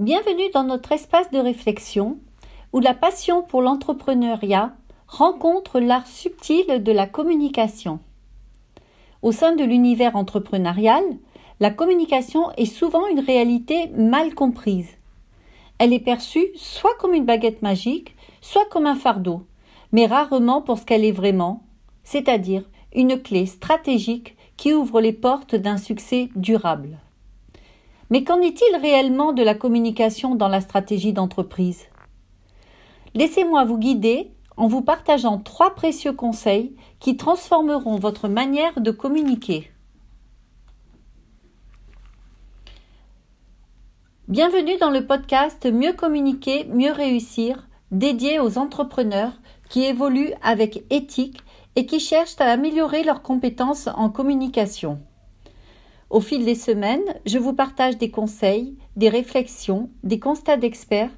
Bienvenue dans notre espace de réflexion où la passion pour l'entrepreneuriat rencontre l'art subtil de la communication. Au sein de l'univers entrepreneurial, la communication est souvent une réalité mal comprise. Elle est perçue soit comme une baguette magique, soit comme un fardeau, mais rarement pour ce qu'elle est vraiment, c'est-à-dire une clé stratégique qui ouvre les portes d'un succès durable. Mais qu'en est-il réellement de la communication dans la stratégie d'entreprise? Laissez-moi vous guider en vous partageant trois précieux conseils qui transformeront votre manière de communiquer. Bienvenue dans le podcast Mieux communiquer, mieux réussir, dédié aux entrepreneurs qui évoluent avec éthique et qui cherchent à améliorer leurs compétences en communication. Au fil des semaines, je vous partage des conseils, des réflexions, des constats d'experts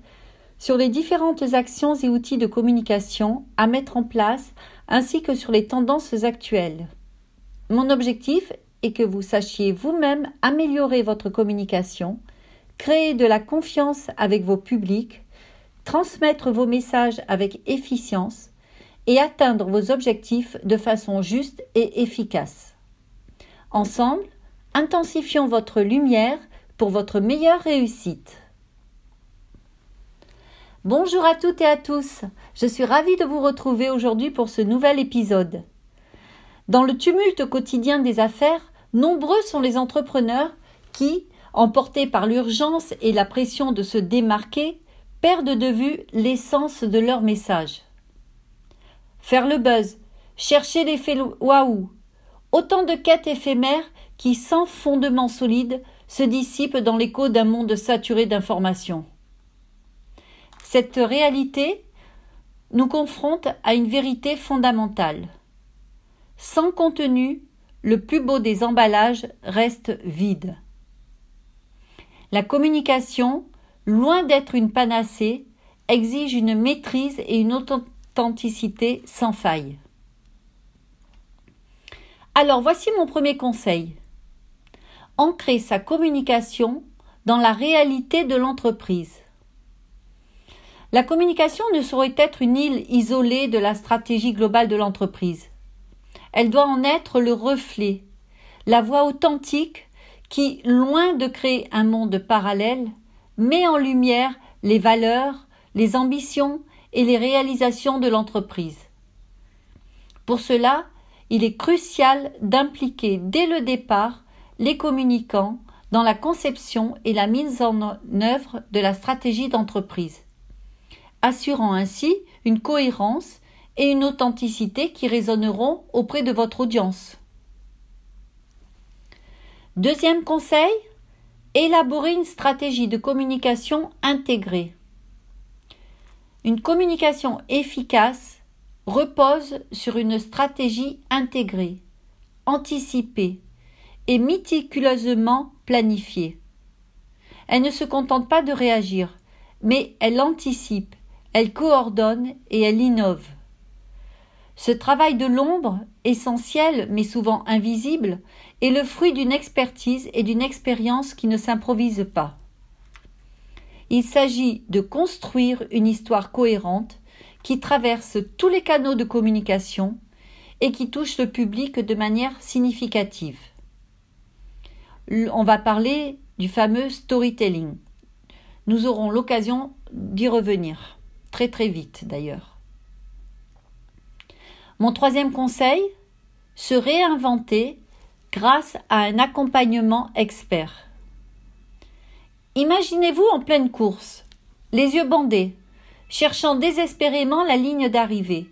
sur les différentes actions et outils de communication à mettre en place ainsi que sur les tendances actuelles. Mon objectif est que vous sachiez vous-même améliorer votre communication, créer de la confiance avec vos publics, transmettre vos messages avec efficience et atteindre vos objectifs de façon juste et efficace. Ensemble, intensifions votre lumière pour votre meilleure réussite. Bonjour à toutes et à tous, je suis ravie de vous retrouver aujourd'hui pour ce nouvel épisode. Dans le tumulte quotidien des affaires, nombreux sont les entrepreneurs qui, emportés par l'urgence et la pression de se démarquer, perdent de vue l'essence de leur message. Faire le buzz, chercher l'effet waouh, autant de quêtes éphémères qui, sans fondement solide, se dissipent dans l'écho d'un monde saturé d'informations. Cette réalité nous confronte à une vérité fondamentale. Sans contenu, le plus beau des emballages reste vide. La communication, loin d'être une panacée, exige une maîtrise et une authenticité sans faille. Alors voici mon premier conseil. Ancrer sa communication dans la réalité de l'entreprise. La communication ne saurait être une île isolée de la stratégie globale de l'entreprise. Elle doit en être le reflet, la voix authentique qui, loin de créer un monde parallèle, met en lumière les valeurs, les ambitions et les réalisations de l'entreprise. Pour cela, il est crucial d'impliquer dès le départ les communicants dans la conception et la mise en œuvre de la stratégie d'entreprise, assurant ainsi une cohérence et une authenticité qui résonneront auprès de votre audience. Deuxième conseil, élaborer une stratégie de communication intégrée. Une communication efficace repose sur une stratégie intégrée, anticipée et méticuleusement planifiée. Elle ne se contente pas de réagir, mais elle anticipe, elle coordonne et elle innove. Ce travail de l'ombre, essentiel mais souvent invisible, est le fruit d'une expertise et d'une expérience qui ne s'improvisent pas. Il s'agit de construire une histoire cohérente qui traverse tous les canaux de communication et qui touche le public de manière significative. On va parler du fameux storytelling. Nous aurons l'occasion d'y revenir, très très vite d'ailleurs. Mon troisième conseil, se réinventer grâce à un accompagnement expert. Imaginez-vous en pleine course, les yeux bandés, cherchant désespérément la ligne d'arrivée.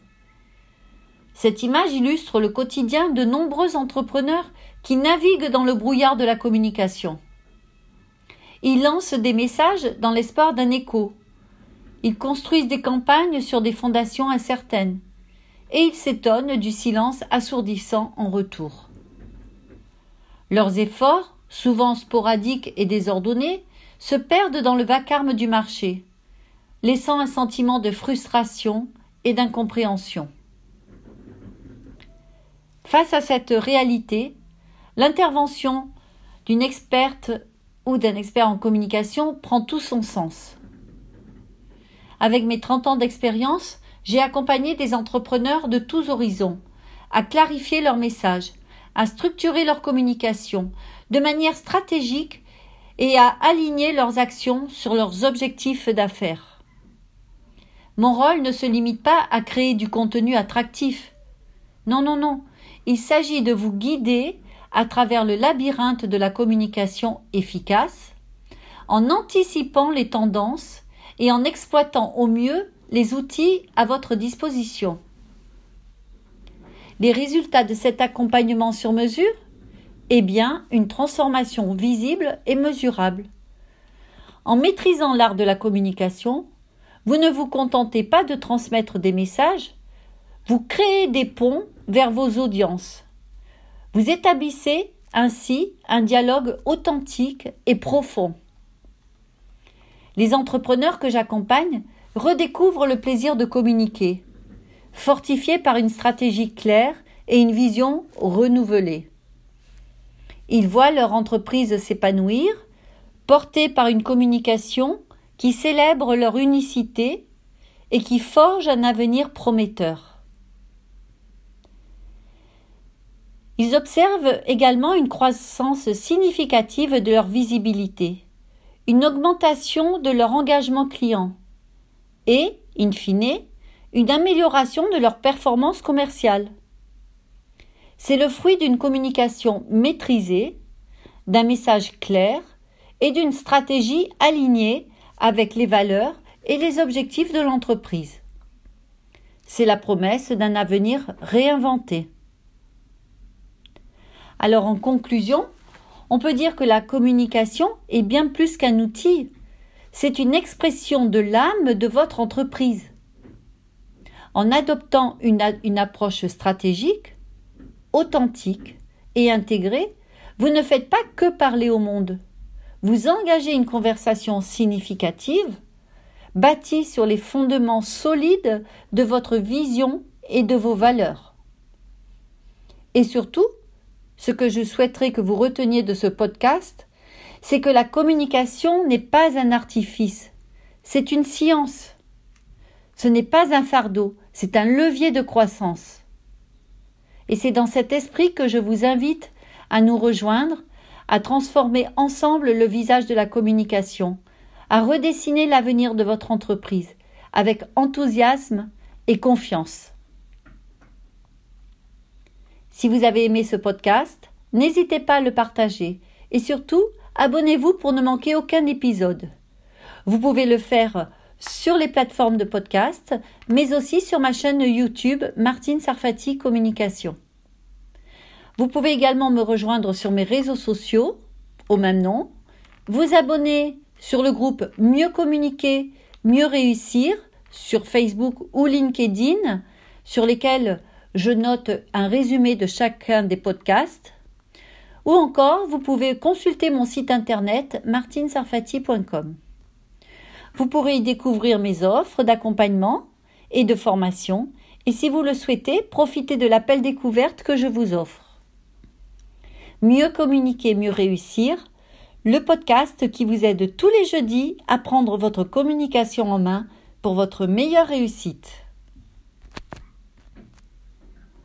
Cette image illustre le quotidien de nombreux entrepreneurs qui naviguent dans le brouillard de la communication. Ils lancent des messages dans l'espoir d'un écho. Ils construisent des campagnes sur des fondations incertaines. Et ils s'étonnent du silence assourdissant en retour. Leurs efforts, souvent sporadiques et désordonnés, se perdent dans le vacarme du marché laissant un sentiment de frustration et d'incompréhension. Face à cette réalité, l'intervention d'une experte ou d'un expert en communication prend tout son sens. Avec mes 30 ans d'expérience, j'ai accompagné des entrepreneurs de tous horizons à clarifier leur message, à structurer leur communication de manière stratégique et à aligner leurs actions sur leurs objectifs d'affaires. Mon rôle ne se limite pas à créer du contenu attractif. Non, non, non. Il s'agit de vous guider à travers le labyrinthe de la communication efficace, en anticipant les tendances et en exploitant au mieux les outils à votre disposition. Les résultats de cet accompagnement sur mesure Eh bien, une transformation visible et mesurable. En maîtrisant l'art de la communication, vous ne vous contentez pas de transmettre des messages, vous créez des ponts vers vos audiences. Vous établissez ainsi un dialogue authentique et profond. Les entrepreneurs que j'accompagne redécouvrent le plaisir de communiquer, fortifiés par une stratégie claire et une vision renouvelée. Ils voient leur entreprise s'épanouir, portée par une communication qui célèbre leur unicité et qui forge un avenir prometteur. Ils observent également une croissance significative de leur visibilité, une augmentation de leur engagement client et, in fine, une amélioration de leur performance commerciale. C'est le fruit d'une communication maîtrisée, d'un message clair et d'une stratégie alignée avec les valeurs et les objectifs de l'entreprise. C'est la promesse d'un avenir réinventé. Alors en conclusion, on peut dire que la communication est bien plus qu'un outil, c'est une expression de l'âme de votre entreprise. En adoptant une, approche stratégique, authentique et intégrée, vous ne faites pas que parler au monde. Vous engagez une conversation significative, bâtie sur les fondements solides de votre vision et de vos valeurs. Et surtout, ce que je souhaiterais que vous reteniez de ce podcast, c'est que la communication n'est pas un artifice, c'est une science. Ce n'est pas un fardeau, c'est un levier de croissance. Et c'est dans cet esprit que je vous invite à nous rejoindre, à transformer ensemble le visage de la communication, à redessiner l'avenir de votre entreprise avec enthousiasme et confiance. Si vous avez aimé ce podcast, n'hésitez pas à le partager et surtout, abonnez-vous pour ne manquer aucun épisode. Vous pouvez le faire sur les plateformes de podcast, mais aussi sur ma chaîne YouTube Martine Sarfati Communication. Vous pouvez également me rejoindre sur mes réseaux sociaux au même nom, vous abonner sur le groupe Mieux communiquer, mieux réussir sur Facebook ou LinkedIn, sur lesquels je note un résumé de chacun des podcasts. Ou encore, vous pouvez consulter mon site internet martinsarfati.com. Vous pourrez y découvrir mes offres d'accompagnement et de formation et si vous le souhaitez, profitez de l'appel découverte que je vous offre. Mieux communiquer, mieux réussir, le podcast qui vous aide tous les jeudis à prendre votre communication en main pour votre meilleure réussite.